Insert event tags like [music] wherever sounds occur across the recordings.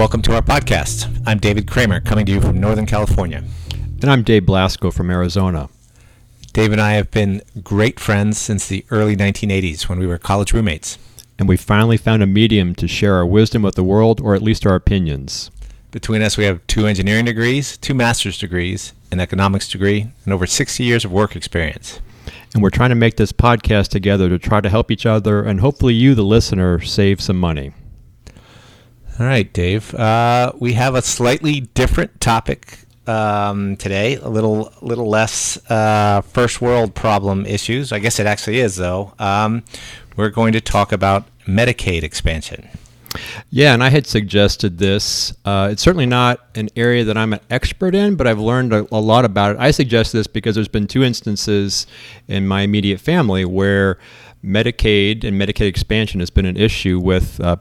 Welcome to our podcast. I'm David Kramer, coming to you from Northern California. And I'm Dave Blasco from Arizona. Dave and I have been great friends since the early 1980s when we were college roommates. And we finally found a medium to share our wisdom with the world, or at least our opinions. Between us, we have two engineering degrees, two master's degrees, an economics degree, and over 60 years of work experience. And we're trying to make this podcast together to try to help each other and hopefully you, the listener, save some money. All right, Dave. Uh, we have a slightly different topic um, today. A little, little less uh, first world problem issues. I guess it actually is, though. Um, we're going to talk about Medicaid expansion. Yeah, and I had suggested this. Uh, it's certainly not an area that I'm an expert in, but I've learned a, a, lot about it. I suggest this because there's been two instances in my immediate family where Medicaid and Medicaid expansion has been an issue with uh,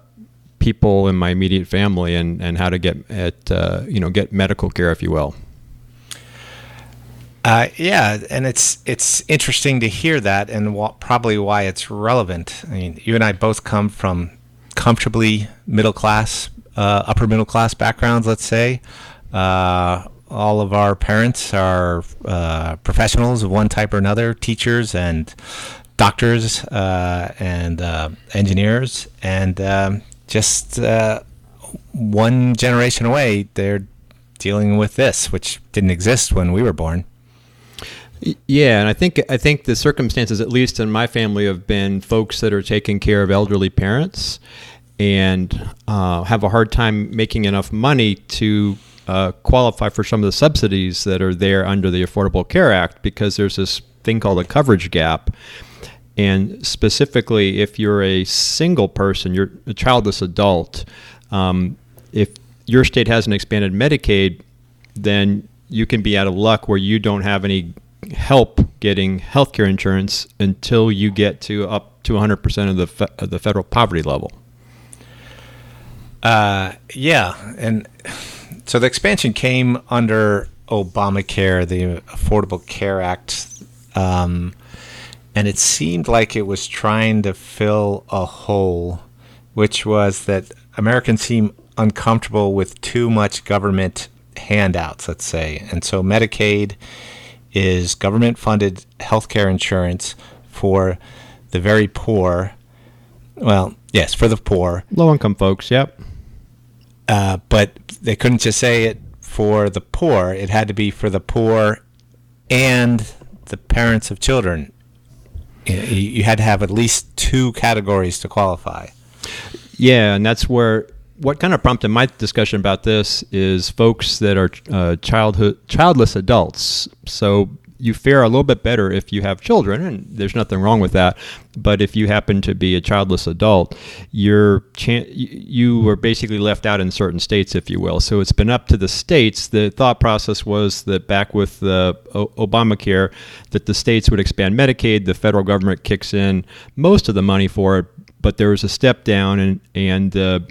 people in my immediate family and, and how to get at uh, you know get medical care, if you will. Uh, yeah, and it's it's interesting to hear that, and wh- probably why it's relevant. I mean, you and I both come from comfortably middle class, uh, upper middle class backgrounds. Let's say uh, all of our parents are uh, professionals of one type or another, teachers and doctors uh, and engineers, and um, just one generation away, they're dealing with this, which didn't exist when we were born. Yeah, and I think I think the circumstances, at least in my family, have been folks that are taking care of elderly parents and uh, have a hard time making enough money to uh, qualify for some of the subsidies that are there under the Affordable Care Act because there's this thing called a coverage gap. And specifically, if you're a single person, you're a childless adult, um, if your state hasn't expanded Medicaid, then you can be out of luck where you don't have any help getting health care insurance until you get to up to 100% of the, fe- of the federal poverty level. Uh, yeah, and so the expansion came under Obamacare, the Affordable Care Act, um, and it seemed like it was trying to fill a hole, which was that Americans seem uncomfortable with too much government handouts, let's say, and so Medicaid is government funded healthcare insurance for the very poor. Well, yes, for the poor. Low income folks, yep. Uh, but they couldn't just say it for the poor, it had to be for the poor and the parents of children. You had to have at least two categories to qualify. Yeah, and that's where what kind of prompted my discussion about this is folks that are uh, childhood childless adults. So you fare a little bit better if you have children, and there's nothing wrong with that. But if you happen to be a childless adult, you're chan- you were basically left out in certain states, if you will. So it's been up to the states. The thought process was that back with the o- Obamacare, that the states would expand Medicaid, the federal government kicks in most of the money for it, but there was a step down, and and uh,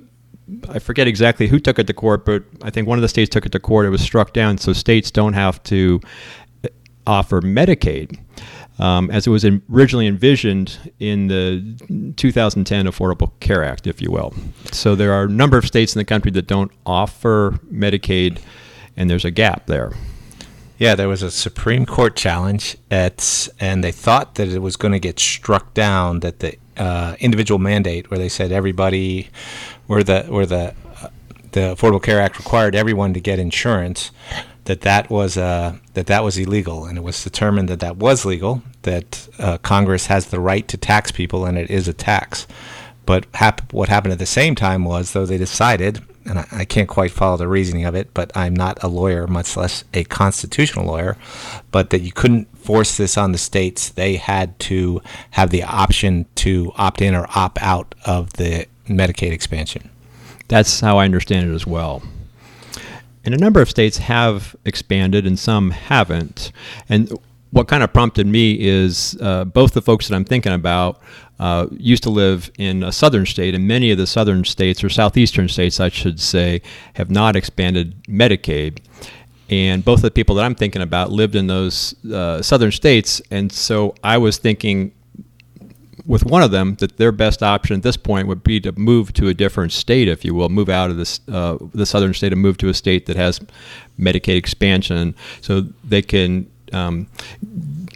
I forget exactly who took it to court, but I think one of the states took it to court. It was struck down, so states don't have to offer Medicaid. Um, as it was originally envisioned in the 2010 Affordable Care Act, if you will. So there are a number of states in the country that don't offer Medicaid, and there's a gap there. Yeah, there was a Supreme Court challenge at, and they thought that it was going to get struck down. That the uh, individual mandate, where they said everybody, where the where the uh, the Affordable Care Act required everyone to get insurance, that that was uh, that that was illegal, and it was determined that that was legal. That uh, Congress has the right to tax people, and it is a tax. But hap- what happened at the same time was, though they decided, and I, I, can't quite follow the reasoning of it, but I'm not a lawyer, much less a constitutional lawyer, but that you couldn't force this on the states. They had to have the option to opt in or opt out of the Medicaid expansion. That's how I understand it as well. And a number of states have expanded and some haven't. And what kind of prompted me is uh, both the folks that I'm thinking about uh, used to live in a southern state, and many of the southern states, or southeastern states, I should say, have not expanded Medicaid. And both of the people that I'm thinking about lived in those uh, southern states. And so I was thinking, with one of them that their best option at this point would be to move to a different state, if you will, move out of this uh, the southern state and move to a state that has Medicaid expansion, so they can um,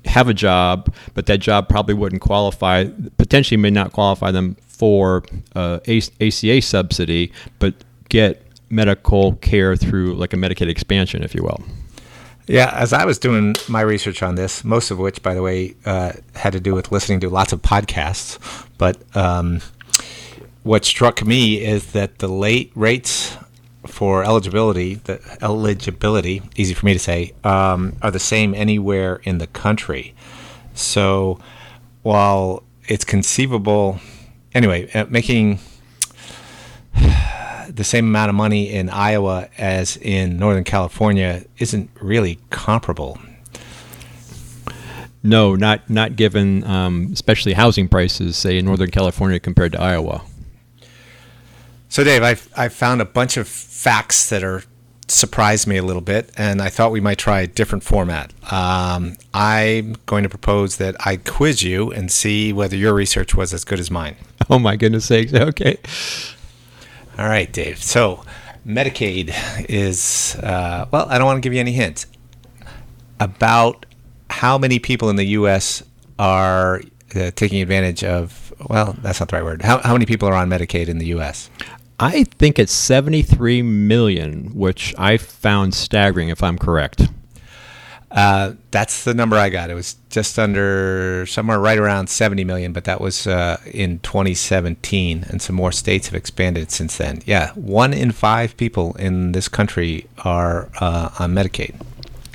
have a job, but that job probably wouldn't qualify, potentially may not qualify them for uh, ACA subsidy, but get medical care through like a Medicaid expansion, if you will. Yeah, as I was doing my research on this, most of which, by the way, uh, had to do with listening to lots of podcasts, but um, what struck me is that the late rates for eligibility, the eligibility, easy for me to say, um, are the same anywhere in the country. So while it's conceivable, anyway, uh, making the same amount of money in Iowa as in Northern California isn't really comparable. No, not not given, um, especially housing prices, say in Northern California compared to Iowa. So, Dave, I I found a bunch of facts that are surprised me a little bit, and I thought we might try a different format. Um, I'm going to propose that I quiz you and see whether your research was as good as mine. Oh my goodness sakes! Okay. All right, Dave. So, Medicaid is, uh, well, I don't want to give you any hints. About how many people in the U.S. are uh, taking advantage of, well, that's not the right word. How, how many people are on Medicaid in the U.S.? I think it's 73 million, which I found staggering if I'm correct. Uh, that's the number I got. It was just under somewhere right around 70 million, but that was uh, in 2017, and some more states have expanded since then. Yeah, one in five people in this country are uh, on Medicaid.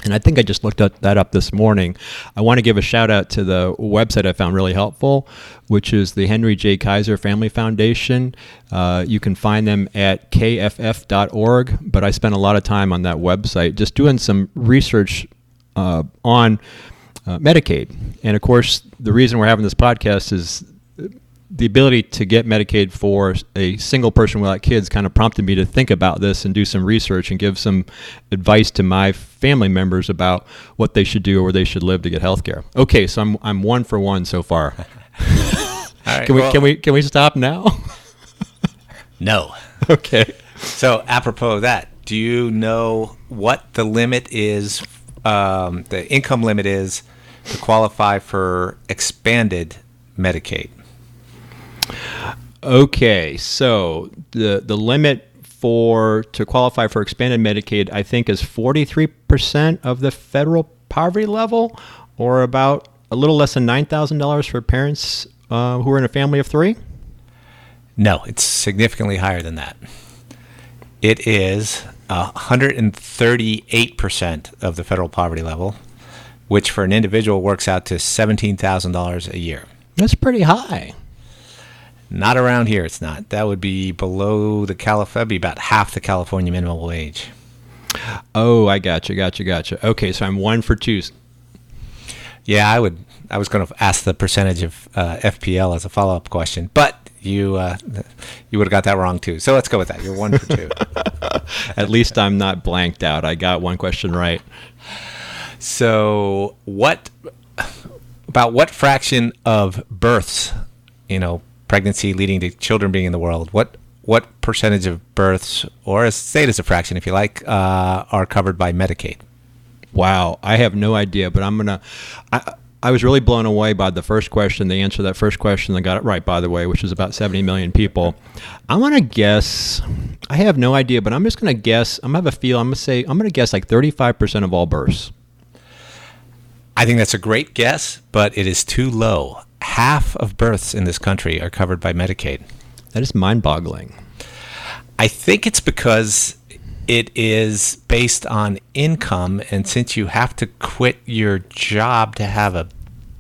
And I think I just looked up that up this morning. I want to give a shout out to the website I found really helpful, which is the Henry J. Kaiser Family Foundation. Uh, you can find them at kff.org, but I spent a lot of time on that website just doing some research uh, on uh, Medicaid. And of course, the reason we're having this podcast is the ability to get Medicaid for a single person without kids kind of prompted me to think about this and do some research and give some advice to my family members about what they should do or where they should live to get health care. Okay, so I'm, I'm one for one so far. [laughs] [laughs] can we well, can we can we stop now? [laughs] no. Okay. So apropos of that, do you know what the limit is um, the income limit is to qualify for expanded Medicaid? Okay, so the the limit for to qualify for expanded Medicaid, I think, is forty three percent of the federal poverty level, or about a little less than nine thousand dollars for parents uh, who are in a family of three. No, it's significantly higher than that. It is 138% of the federal poverty level, which for an individual works out to $17,000 a year. That's pretty high. Not around here, it's not. That would be below the California, be about half the California minimum wage. Oh, I gotcha, gotcha, got you, got you. Okay, so I'm one for two. Yeah, I would. I was going to ask the percentage of uh, FPL as a follow up question, but you uh, you would have got that wrong too. So let's go with that. You're one for two. [laughs] At least I'm not blanked out. I got one question right. So what about what fraction of births, you know, pregnancy leading to children being in the world? What what percentage of births, or say it as a fraction if you like, uh, are covered by Medicaid? Wow, I have no idea, but I'm gonna. I, I was really blown away by the first question. The answer to that first question, I got it right, by the way, which is about 70 million people. I'm going to guess, I have no idea, but I'm just going to guess, I'm going to have a feel, I'm going to say, I'm going to guess like 35% of all births. I think that's a great guess, but it is too low. Half of births in this country are covered by Medicaid. That is mind boggling. I think it's because it is based on income and since you have to quit your job to have a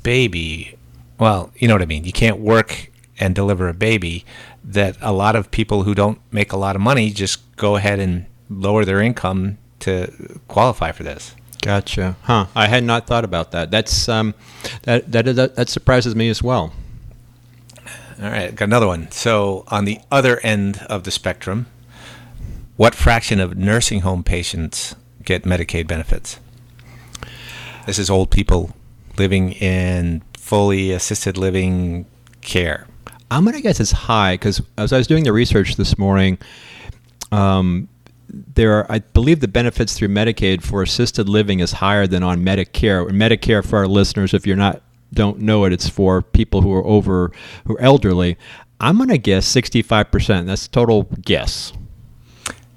baby well you know what i mean. You can't work and deliver a baby that a lot of people who don't make a lot of money just go ahead and lower their income to qualify for this. Gotcha. Huh. I had not thought about that. That's um that that that, that surprises me as well. All right got another one. So on the other end of the spectrum what fraction of nursing home patients get Medicaid benefits? This is old people living in fully assisted living care. I'm gonna guess it's high because as I was doing the research this morning, um, there are, I believe, the benefits through Medicaid for assisted living is higher than on Medicare. Medicare, for our listeners, if you're not don't know it, it's for people who are over who are elderly. I'm gonna guess 65 percent. That's total guess.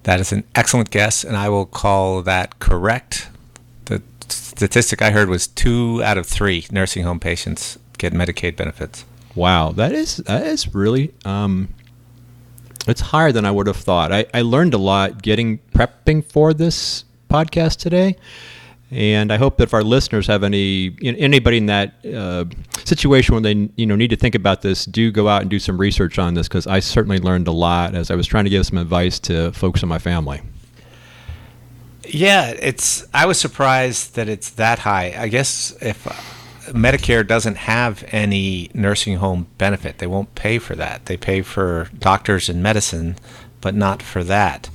That is an excellent guess, and I will call that correct. The statistic I heard was two out of three nursing home patients get Medicaid benefits. Wow, that is that is really um, it's higher than I would have thought. I, I learned a lot getting prepping for this podcast today, and I hope that if our listeners have any you know, anybody in that uh, situation where they you know need to think about this, do go out and do some research on this because I certainly learned a lot as I was trying to give some advice to folks in my family. Yeah, it's. I was surprised that it's that high. I guess if Medicare doesn't have any nursing home benefit. They won't pay for that. They pay for doctors and medicine, but not for that.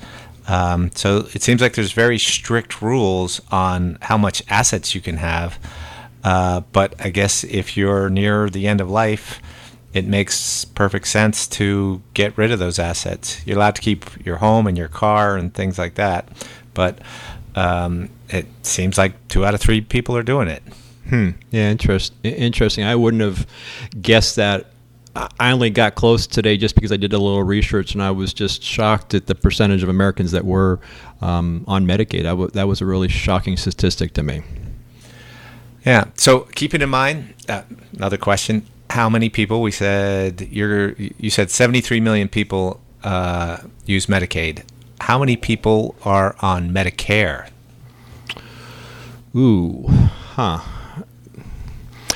Um, so it seems like there's very strict rules on how much assets you can have. Uh, but I guess if you're near the end of life, it makes perfect sense to get rid of those assets. You're allowed to keep your home and your car and things like that, but um, it seems like two out of three people are doing it. Hmm. Yeah, interest, interesting. I wouldn't have guessed that. I only got close today just because I did a little research, and I was just shocked at the percentage of Americans that were um, on Medicaid. W- that was a really shocking statistic to me. Yeah. So keeping in mind, uh, another question: How many people? We said you're. You said 73 million people uh, use Medicaid. How many people are on Medicare? Ooh, huh.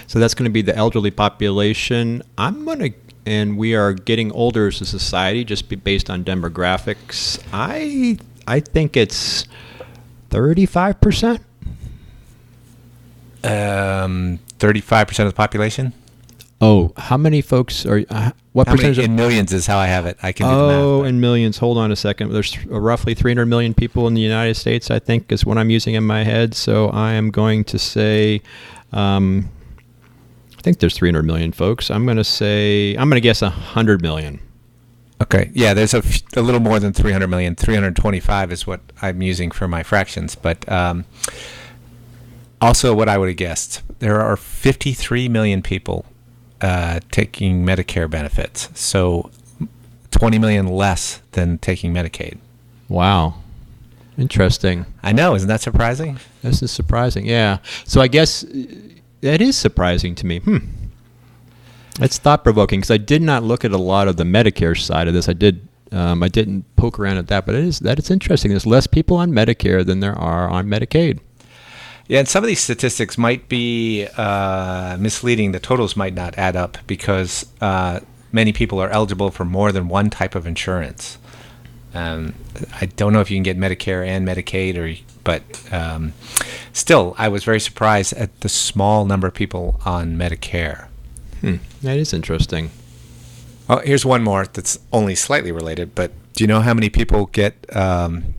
So that's going to be the elderly population. I'm going to, and we are getting older as a society, just be based on demographics. I I think it's thirty five percent. Um, thirty-five percent of the population. Oh, how many folks are? Uh, what how percentage? Many, of, in millions is how I have it. I can. Oh, do in millions. Hold on a second. There's roughly 300 million people in the United States. I think is what I'm using in my head. So I am going to say. Um, I think there's 300 million folks. I'm going to say, I'm going to guess 100 million. Okay. Yeah, there's a, f- a little more than 300 million. 325 is what I'm using for my fractions. But um, also, what I would have guessed there are 53 million people uh, taking Medicare benefits. So 20 million less than taking Medicaid. Wow. Interesting. I know. Isn't that surprising? This is surprising. Yeah. So I guess that is surprising to me. Hmm. It's thought provoking because I did not look at a lot of the Medicare side of this. I did. Um, I didn't poke around at that, but it is that it's interesting. There's less people on Medicare than there are on Medicaid. Yeah, and some of these statistics might be uh, misleading. The totals might not add up because uh, many people are eligible for more than one type of insurance. Um, I don't know if you can get Medicare and Medicaid, or but um, still, I was very surprised at the small number of people on Medicare. Hmm. That is interesting. Oh, here's one more that's only slightly related. But do you know how many people get um,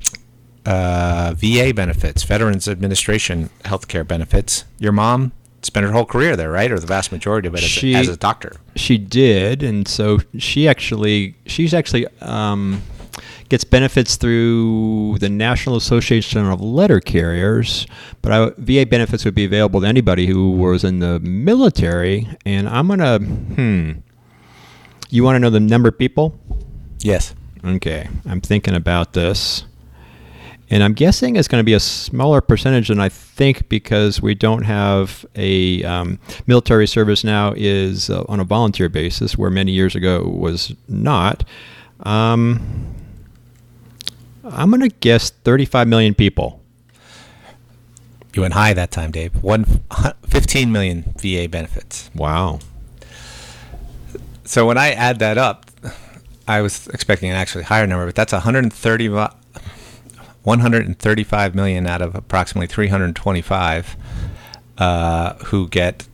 uh, VA benefits, Veterans Administration healthcare benefits? Your mom spent her whole career there, right, or the vast majority of it she, as, a, as a doctor. She did, and so she actually she's actually um, gets benefits through the National Association of Letter Carriers, but I, VA benefits would be available to anybody who was in the military. And I'm gonna, hmm. You want to know the number of people? Yes. Okay, I'm thinking about this. And I'm guessing it's going to be a smaller percentage than I think because we don't have a um, military service now is uh, on a volunteer basis, where many years ago it was not. Um, I'm going to guess 35 million people. You went high that time, Dave. One, [laughs] 15 million VA benefits. Wow. So when I add that up, I was expecting an actually higher number, but that's 130, 135 million out of approximately 325 uh, who get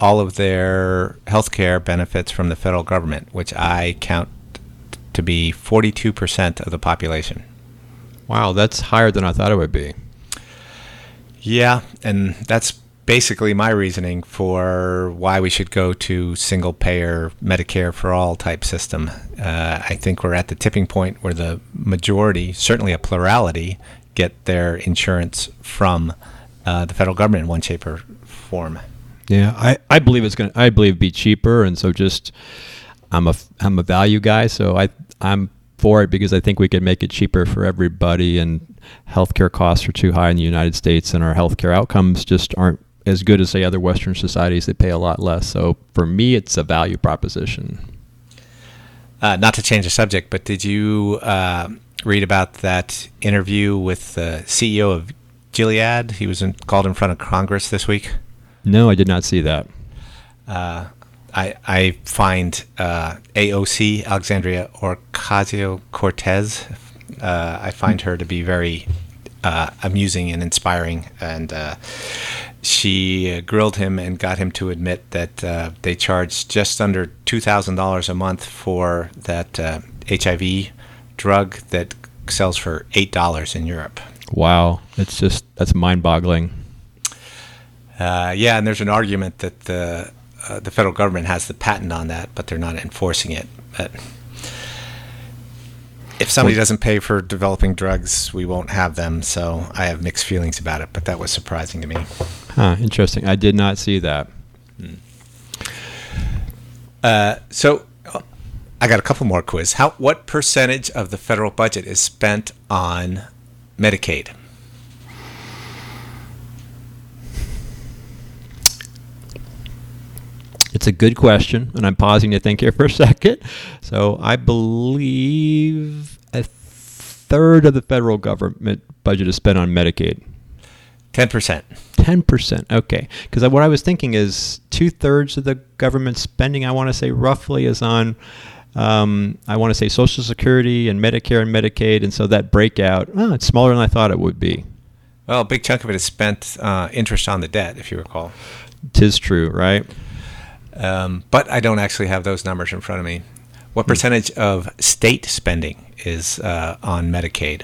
all of their health care benefits from the federal government, which I count to be 42% of the population. Wow, that's higher than I thought it would be. Yeah, and that's basically my reasoning for why we should go to single payer Medicare for all type system. Uh, I think we're at the tipping point where the majority, certainly a plurality, get their insurance from uh, the federal government in one shape or form. Yeah, I, I believe it's gonna. I believe be cheaper, and so just I'm a I'm a value guy, so I I'm for it because I think we could make it cheaper for everybody, and healthcare costs are too high in the United States, and our healthcare outcomes just aren't as good as say other Western societies. They pay a lot less. So for me, it's a value proposition. Uh, not to change the subject, but did you uh, read about that interview with the CEO of Gilead? He was in, called in front of Congress this week. No, I did not see that. Uh, I, I find uh, AOC, Alexandria Ocasio Cortez, uh, I find her to be very uh, amusing and inspiring. And uh, she grilled him and got him to admit that uh, they charge just under $2,000 a month for that HIV drug that sells for $8 in Europe. Wow. It's just, that's mind boggling. Uh, yeah, and there's an argument that the uh, the federal government has the patent on that, but they're not enforcing it. But if somebody doesn't pay for developing drugs, we won't have them. So I have mixed feelings about it, but that was surprising to me. Huh, interesting. I did not see that. Hmm. Uh, so I got a couple more quiz. How what percentage of the federal budget is spent on Medicaid? It's a good question, and I'm pausing to think here for a [laughs] second. So I believe a third of the federal government budget is spent on Medicaid. 10%. 10%. Okay. Because what I was thinking is two thirds of the government spending, I want to say roughly, is on, um, I want to say Social Security and Medicare and Medicaid. And so that breakout, oh, it's smaller than I thought it would be. Well, a big chunk of it is spent uh, interest on the debt, if you recall. Tis true, right? Um, but I don't actually have those numbers in front of me. What percentage of state spending is uh, on Medicaid?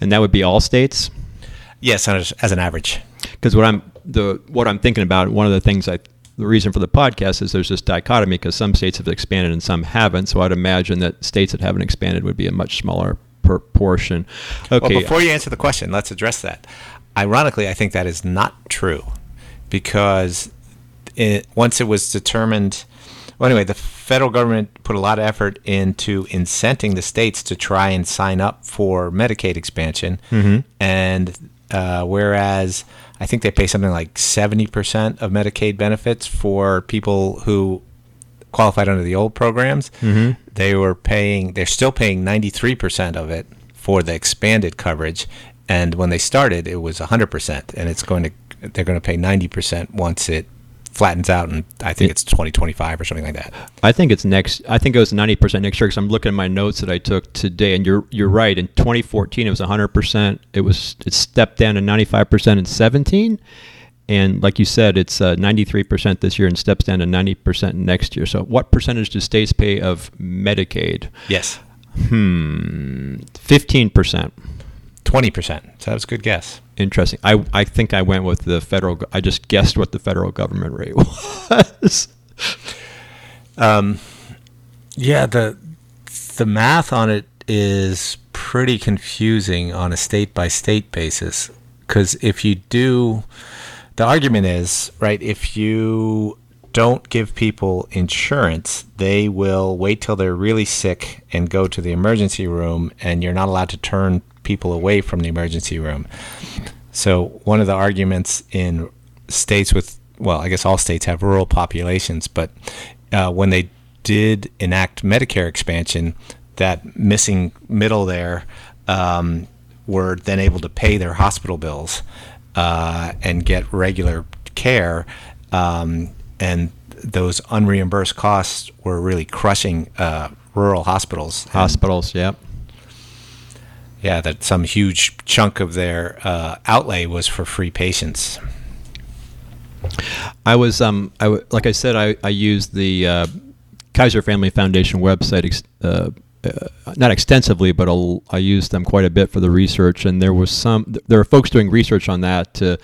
And that would be all states. Yes, as, as an average. Because what I'm the what I'm thinking about, one of the things I the reason for the podcast is there's this dichotomy because some states have expanded and some haven't. So I'd imagine that states that haven't expanded would be a much smaller proportion. Okay. Well, before you answer the question, let's address that. Ironically, I think that is not true because it, once it was determined. Well, anyway, the federal government put a lot of effort into incenting the states to try and sign up for Medicaid expansion, mm-hmm. and uh, whereas I think they pay something like seventy percent of Medicaid benefits for people who qualified under the old programs, mm-hmm. they were paying. They're still paying ninety three percent of it for the expanded coverage, and when they started, it was hundred percent, and it's going to they're going to pay ninety percent once it flattens out, and I think it's 2025 or something like that. I think it's next. I think it was 90 percent next year because I'm looking at my notes that I took today, and you're you're right. In 2014, it was 100 percent. It was it stepped down to 95 percent in 17, and like you said, it's uh, 93 percent this year and steps down to 90 percent next year. So, what percentage do states pay of Medicaid? Yes. Hmm. 15 percent. 20 percent. So that was a good guess. Interesting. I, I think I went with the federal. I just guessed what the federal government rate [laughs] was. um, yeah, the the math on it is pretty confusing on a state by state basis because if you do, the argument is right. If you don't give people insurance, they will wait till they're really sick and go to the emergency room, and you're not allowed to turn people away from the emergency room. So one of the arguments in states with well, I guess all states have rural populations, but uh, when they did enact Medicare expansion, that missing middle there um, were then able to pay their hospital bills uh, and get regular care, um, and those unreimbursed costs were really crushing uh, rural hospitals. Hospitals, yep. Yeah, that some huge chunk of their uh, outlay was for free patients. I was, um, I w- like I said, I, I used the uh, Kaiser Family Foundation website, ex- uh, uh, not extensively, but I'll, I used them quite a bit for the research. And there was some, there are folks doing research on that to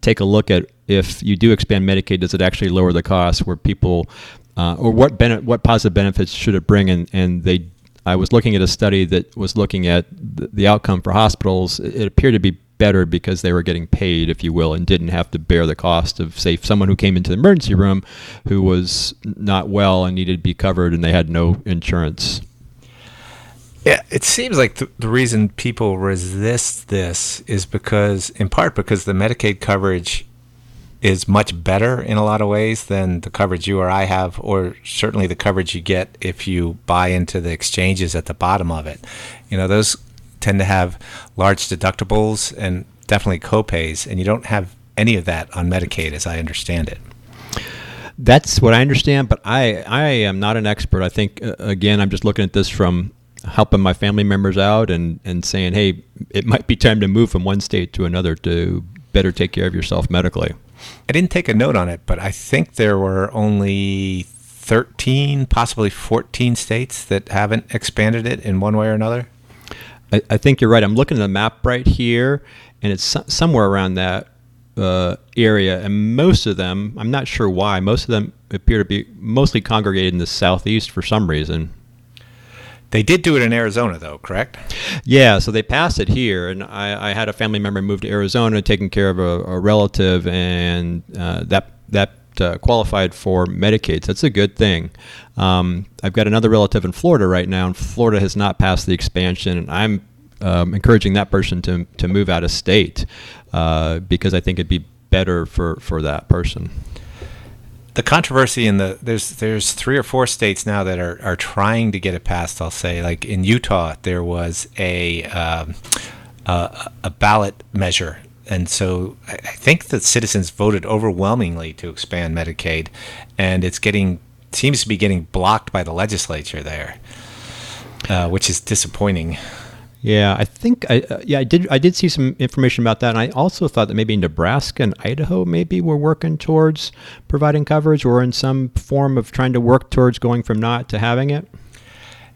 take a look at if you do expand Medicaid, does it actually lower the cost? Where people, uh, or what bene- what positive benefits should it bring? And and they, I was looking at a study that was looking at the, outcome for hospitals. It appeared to be better because they were getting paid, if you will, and didn't have to bear the cost of, say, someone who came into the emergency room who was not well and needed to be covered and they had no insurance. Yeah, it seems like the reason people resist this is because, in part, because the Medicaid coverage is much better in a lot of ways than the coverage you or I have, or certainly the coverage you get if you buy into the exchanges at the bottom of it. You know, those tend to have large deductibles and definitely copays, and you don't have any of that on Medicaid, as I understand it. That's what I understand, but I I am not an expert. I think uh, again, I'm just looking at this from helping my family members out and, and saying, hey, it might be time to move from one state to another to better take care of yourself medically. I didn't take a note on it, but I think there were only 13, possibly 14 states that haven't expanded it in one way or another. I, I think you're right. I'm looking at the map right here, and it's so, somewhere around that uh, area. And most of them, I'm not sure why, most of them appear to be mostly congregated in the southeast for some reason. They did do it in Arizona, though, correct? Yeah, so they passed it here, and I, I had a family member move to Arizona, taking care of a, a relative, and uh, that that uh, qualified for Medicaid. So that's a good thing. Um, I've got another relative in Florida right now, and Florida has not passed the expansion, and I'm um, encouraging that person to to move out of state uh, because I think it'd be better for for that person the controversy in the there's there's three or four states now that are, are trying to get it passed. I'll say like in Utah there was a um, a, a ballot measure, and so I, I think the citizens voted overwhelmingly to expand Medicaid, and it's getting seems to be getting blocked by the legislature there, uh, which is disappointing. Yeah, I think I uh, yeah I did I did see some information about that, and I also thought that maybe Nebraska and Idaho maybe were working towards providing coverage, or in some form of trying to work towards going from not to having it.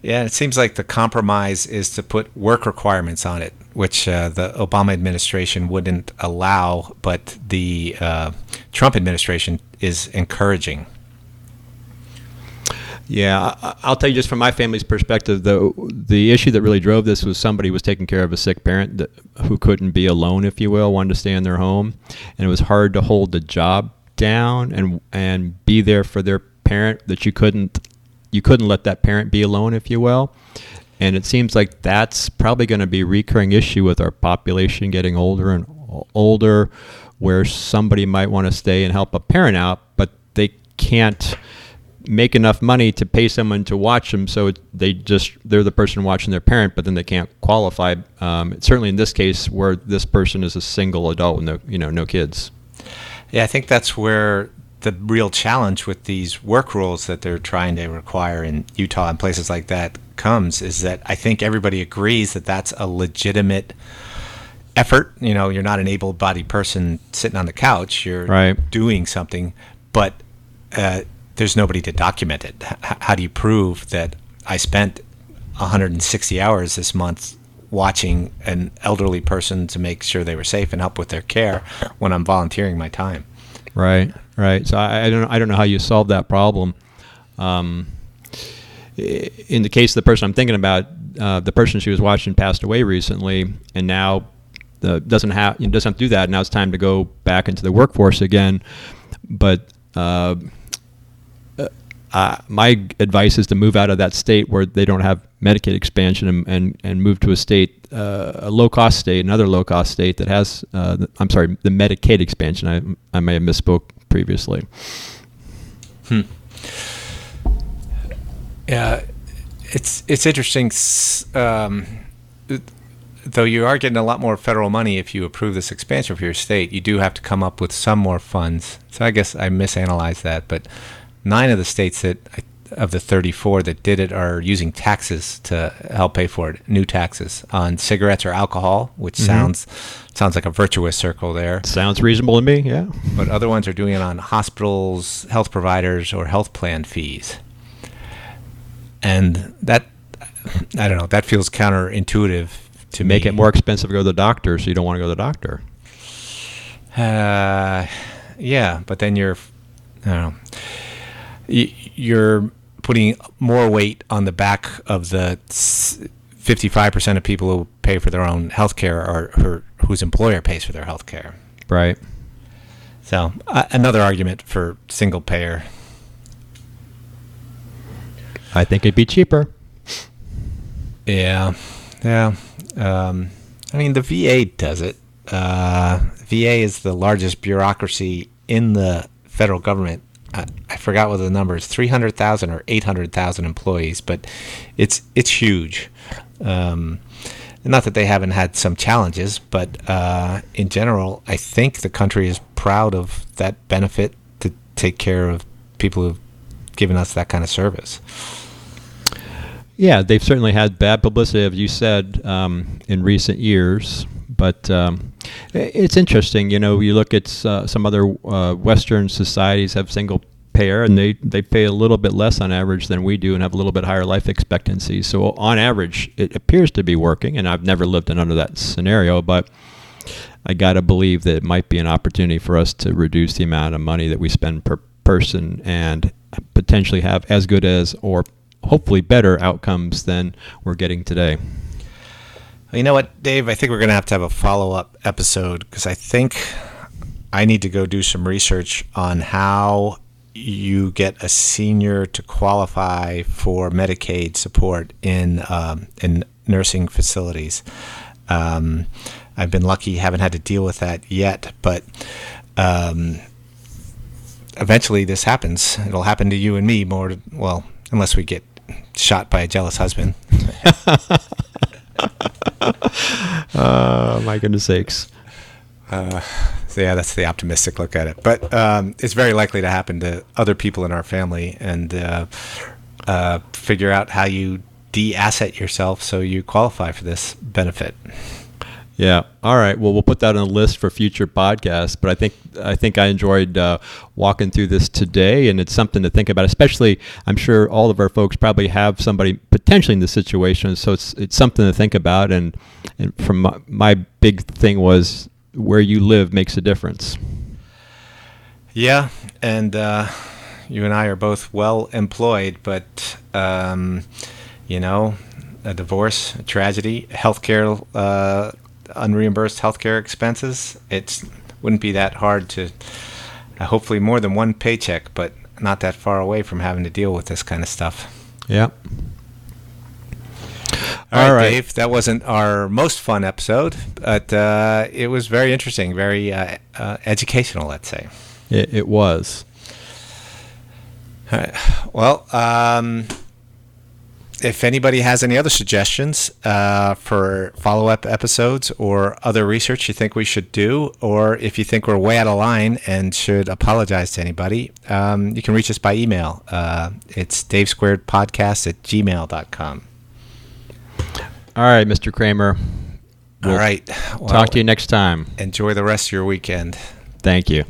Yeah, it seems like the compromise is to put work requirements on it, which uh, the Obama administration wouldn't allow, but the uh, Trump administration is encouraging. Yeah, I'll tell you just from my family's perspective, the the issue that really drove this was somebody was taking care of a sick parent that, who couldn't be alone, if you will, wanted to stay in their home, and it was hard to hold the job down and and be there for their parent that you couldn't you couldn't let that parent be alone, if you will. And it seems like that's probably going to be a recurring issue with our population getting older and older, where somebody might want to stay and help a parent out, but they can't make enough money to pay someone to watch them, so they just they're the person watching their parent, but then they can't qualify. Um, certainly in this case, where this person is a single adult with no you know no kids. Yeah, I think that's where the real challenge with these work rules that they're trying to require in Utah and places like that comes is that I think everybody agrees that that's a legitimate effort. You know, you're not an able-bodied person sitting on the couch; you're right. doing something, but uh, there's nobody to document it. H- how do you prove that I spent 160 hours this month watching an elderly person to make sure they were safe and help with their care when I'm volunteering my time? Right, right. So I, I don't I don't know how you solve that problem. Um, in the case of the person I'm thinking about, uh, the person she was watching passed away recently, and now uh, doesn't have doesn't have to do that. Now it's time to go back into the workforce again. But uh, uh, my advice is to move out of that state where they don't have Medicaid expansion and, and, and move to a state, uh, a low cost state, another low cost state that has, uh, I'm sorry, the Medicaid expansion. I, I may have misspoke previously. Hmm. Yeah, it's it's interesting. Um, though you are getting a lot more federal money if you approve this expansion for your state, you do have to come up with some more funds. So I guess I misanalyzed that, but nine of the states that of the 34 that did it are using taxes to help pay for it, new taxes on cigarettes or alcohol, which mm-hmm. sounds sounds like a virtuous circle there. Sounds reasonable to me, yeah. But other ones are doing it on hospitals, health providers, or health plan fees. And that I don't know, that feels counterintuitive to make me. it more expensive to go to the doctor, so you don't want to go to the doctor. Uh, yeah, but then you're, I don't know, you're putting more weight on the back of the 55% of people who pay for their own health care or, or whose employer pays for their health care. Right. So, uh, another argument for single payer. I think it'd be cheaper. Yeah, yeah. Um, I mean, the VA does it. Uh, VA is the largest bureaucracy in the federal government. I, forgot what the number is: three hundred thousand or eight hundred thousand employees, but it's it's huge. Um, not that they haven't had some challenges, but uh, in general, I think the country is proud of that benefit to take care of people who've given us that kind of service. Yeah, they've certainly had bad publicity, as you said, um, in recent years. But um, it's interesting, you know. You look at uh, some other uh, Western societies have single payer, and they they pay a little bit less on average than we do, and have a little bit higher life expectancy. So on average, it appears to be working. And I've never lived in under that scenario, but I got to believe that it might be an opportunity for us to reduce the amount of money that we spend per person and potentially have as good as or hopefully better outcomes than we're getting today. Well, You know what, Dave? I think we're going to have to have a follow up episode because I think I need to go do some research on how you get a senior to qualify for Medicaid support in um, in nursing facilities. Um, I've been lucky, haven't had to deal with that yet, but um, eventually this happens. It'll happen to you and me more. Well, unless we get shot by a jealous husband. [laughs] Uh, my goodness sakes. So yeah, that's the optimistic look at it. But um, it's very likely to happen to other people in our family, and uh, uh, figure out how you de-asset yourself so you qualify for this benefit. Yeah. All right. Well, we'll put that on a list for future podcasts. But I think I think I enjoyed uh, walking through this today, and it's something to think about. Especially, I'm sure all of our folks probably have somebody potentially in this situation, so it's it's something to think about. And and from my, my big thing was where you live makes a difference. Yeah, and uh, you and I are both well employed, but um, you know, a divorce, a tragedy, healthcare, uh, unreimbursed healthcare expenses. It wouldn't be that hard to, uh, hopefully, more than one paycheck, but not that far away from having to deal with this kind of stuff. Yeah. All All right, right. Dave. That wasn't our most fun episode, but uh, it was very interesting, very uh, uh, educational, let's say. It, it was. All right. Well, um, if anybody has any other suggestions uh, for follow up episodes or other research you think we should do, or if you think we're way out of line and should apologize to anybody, um, you can reach us by email. Uh, it's davesquaredpodcast at gmail.com. All right, Mr. Kramer. All right. Well, Talk to you next time. Enjoy the rest of your weekend. Thank you.